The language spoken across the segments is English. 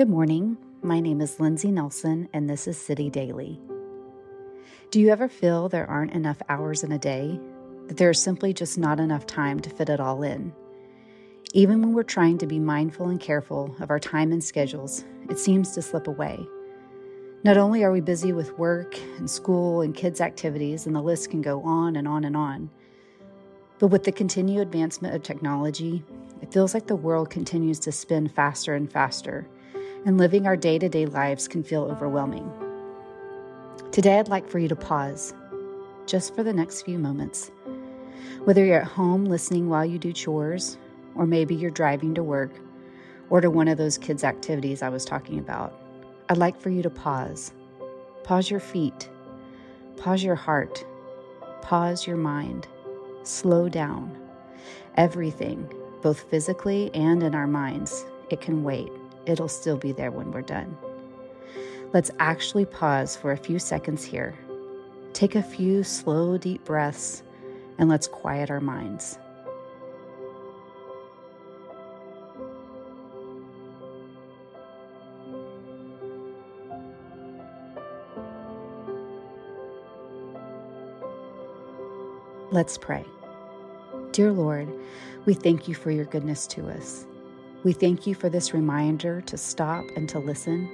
Good morning. My name is Lindsay Nelson, and this is City Daily. Do you ever feel there aren't enough hours in a day? That there is simply just not enough time to fit it all in? Even when we're trying to be mindful and careful of our time and schedules, it seems to slip away. Not only are we busy with work and school and kids' activities, and the list can go on and on and on, but with the continued advancement of technology, it feels like the world continues to spin faster and faster and living our day to day lives can feel overwhelming. Today, I'd like for you to pause just for the next few moments. Whether you're at home listening while you do chores, or maybe you're driving to work or to one of those kids' activities I was talking about, I'd like for you to pause. Pause your feet, pause your heart, pause your mind, slow down. Everything, both physically and in our minds, it can wait it'll still be there when we're done. Let's actually pause for a few seconds here. Take a few slow, deep breaths, and let's quiet our minds. Let's pray. Dear Lord, we thank you for your goodness to us. We thank you for this reminder to stop and to listen.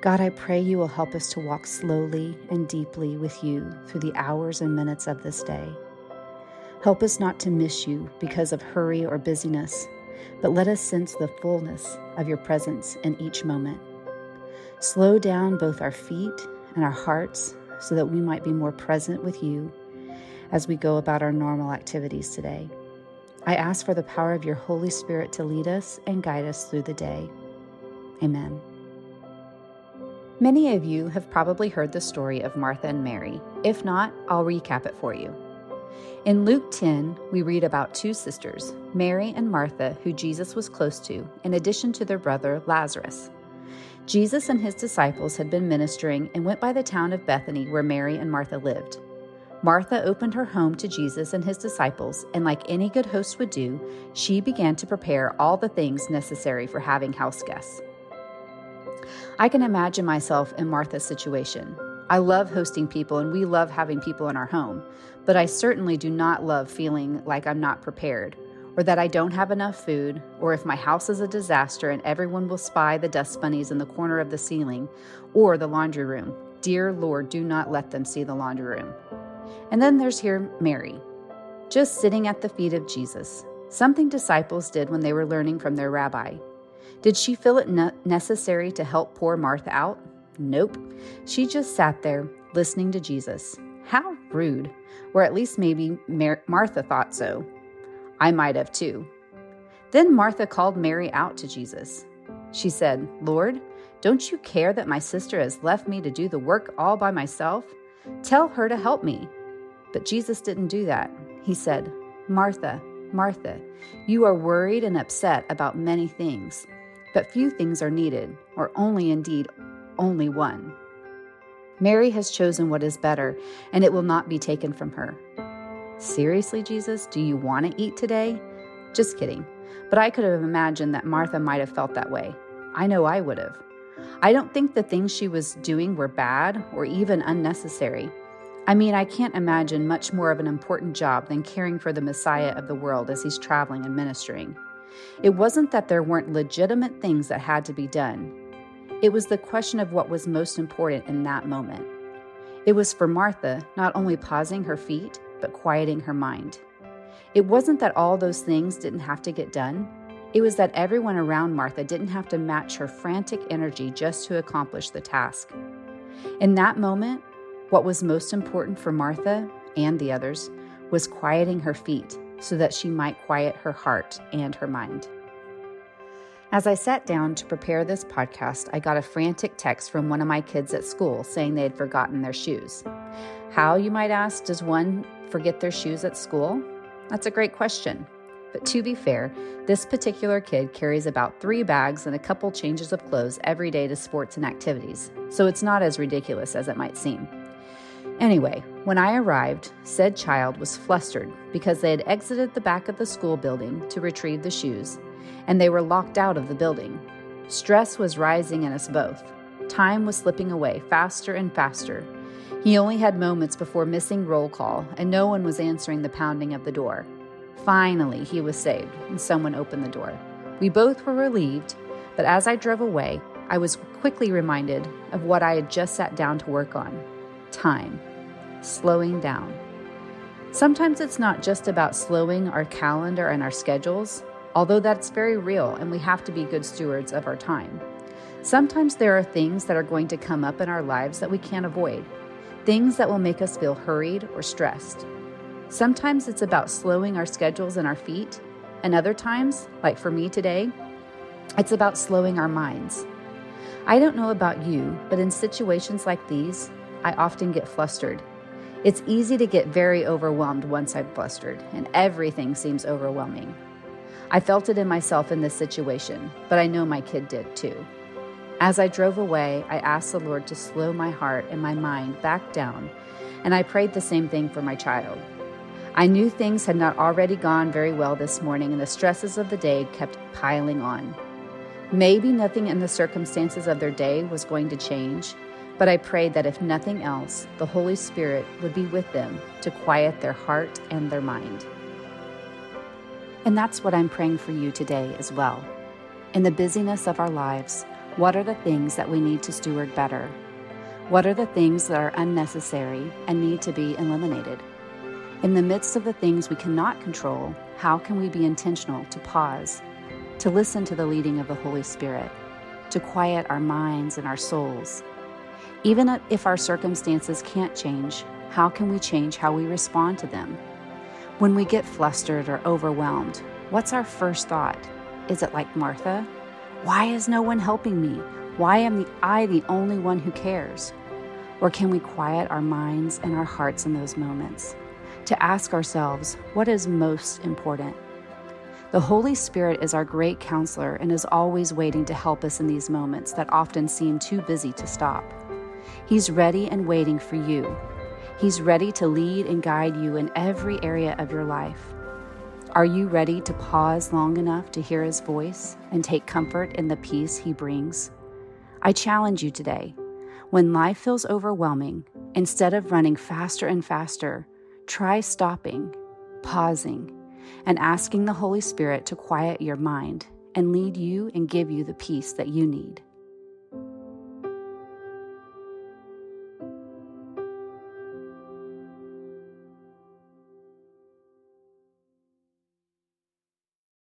God, I pray you will help us to walk slowly and deeply with you through the hours and minutes of this day. Help us not to miss you because of hurry or busyness, but let us sense the fullness of your presence in each moment. Slow down both our feet and our hearts so that we might be more present with you as we go about our normal activities today. I ask for the power of your Holy Spirit to lead us and guide us through the day. Amen. Many of you have probably heard the story of Martha and Mary. If not, I'll recap it for you. In Luke 10, we read about two sisters, Mary and Martha, who Jesus was close to, in addition to their brother Lazarus. Jesus and his disciples had been ministering and went by the town of Bethany where Mary and Martha lived. Martha opened her home to Jesus and his disciples, and like any good host would do, she began to prepare all the things necessary for having house guests. I can imagine myself in Martha's situation. I love hosting people and we love having people in our home, but I certainly do not love feeling like I'm not prepared, or that I don't have enough food, or if my house is a disaster and everyone will spy the dust bunnies in the corner of the ceiling, or the laundry room. Dear Lord, do not let them see the laundry room. And then there's here Mary, just sitting at the feet of Jesus, something disciples did when they were learning from their rabbi. Did she feel it ne- necessary to help poor Martha out? Nope. She just sat there listening to Jesus. How rude. Or at least maybe Mar- Martha thought so. I might have too. Then Martha called Mary out to Jesus. She said, Lord, don't you care that my sister has left me to do the work all by myself? Tell her to help me. But Jesus didn't do that. He said, Martha, Martha, you are worried and upset about many things, but few things are needed, or only indeed only one. Mary has chosen what is better, and it will not be taken from her. Seriously, Jesus, do you want to eat today? Just kidding. But I could have imagined that Martha might have felt that way. I know I would have. I don't think the things she was doing were bad or even unnecessary. I mean, I can't imagine much more of an important job than caring for the Messiah of the world as he's traveling and ministering. It wasn't that there weren't legitimate things that had to be done, it was the question of what was most important in that moment. It was for Martha not only pausing her feet, but quieting her mind. It wasn't that all those things didn't have to get done. It was that everyone around Martha didn't have to match her frantic energy just to accomplish the task. In that moment, what was most important for Martha and the others was quieting her feet so that she might quiet her heart and her mind. As I sat down to prepare this podcast, I got a frantic text from one of my kids at school saying they had forgotten their shoes. How, you might ask, does one forget their shoes at school? That's a great question. But to be fair, this particular kid carries about three bags and a couple changes of clothes every day to sports and activities, so it's not as ridiculous as it might seem. Anyway, when I arrived, said child was flustered because they had exited the back of the school building to retrieve the shoes, and they were locked out of the building. Stress was rising in us both. Time was slipping away faster and faster. He only had moments before missing roll call, and no one was answering the pounding of the door. Finally, he was saved, and someone opened the door. We both were relieved, but as I drove away, I was quickly reminded of what I had just sat down to work on time, slowing down. Sometimes it's not just about slowing our calendar and our schedules, although that's very real and we have to be good stewards of our time. Sometimes there are things that are going to come up in our lives that we can't avoid, things that will make us feel hurried or stressed. Sometimes it's about slowing our schedules and our feet, and other times, like for me today, it's about slowing our minds. I don't know about you, but in situations like these, I often get flustered it's easy to get very overwhelmed once I'm flustered, and everything seems overwhelming. I felt it in myself in this situation, but I know my kid did too. As I drove away, I asked the Lord to slow my heart and my mind back down, and I prayed the same thing for my child. I knew things had not already gone very well this morning, and the stresses of the day kept piling on. Maybe nothing in the circumstances of their day was going to change, but I prayed that if nothing else, the Holy Spirit would be with them to quiet their heart and their mind. And that's what I'm praying for you today as well. In the busyness of our lives, what are the things that we need to steward better? What are the things that are unnecessary and need to be eliminated? In the midst of the things we cannot control, how can we be intentional to pause, to listen to the leading of the Holy Spirit, to quiet our minds and our souls, even if our circumstances can't change, how can we change how we respond to them? When we get flustered or overwhelmed, what's our first thought? Is it like Martha? Why is no one helping me? Why am I the only one who cares? Or can we quiet our minds and our hearts in those moments to ask ourselves what is most important? The Holy Spirit is our great counselor and is always waiting to help us in these moments that often seem too busy to stop. He's ready and waiting for you. He's ready to lead and guide you in every area of your life. Are you ready to pause long enough to hear His voice and take comfort in the peace He brings? I challenge you today. When life feels overwhelming, instead of running faster and faster, try stopping, pausing, and asking the Holy Spirit to quiet your mind and lead you and give you the peace that you need.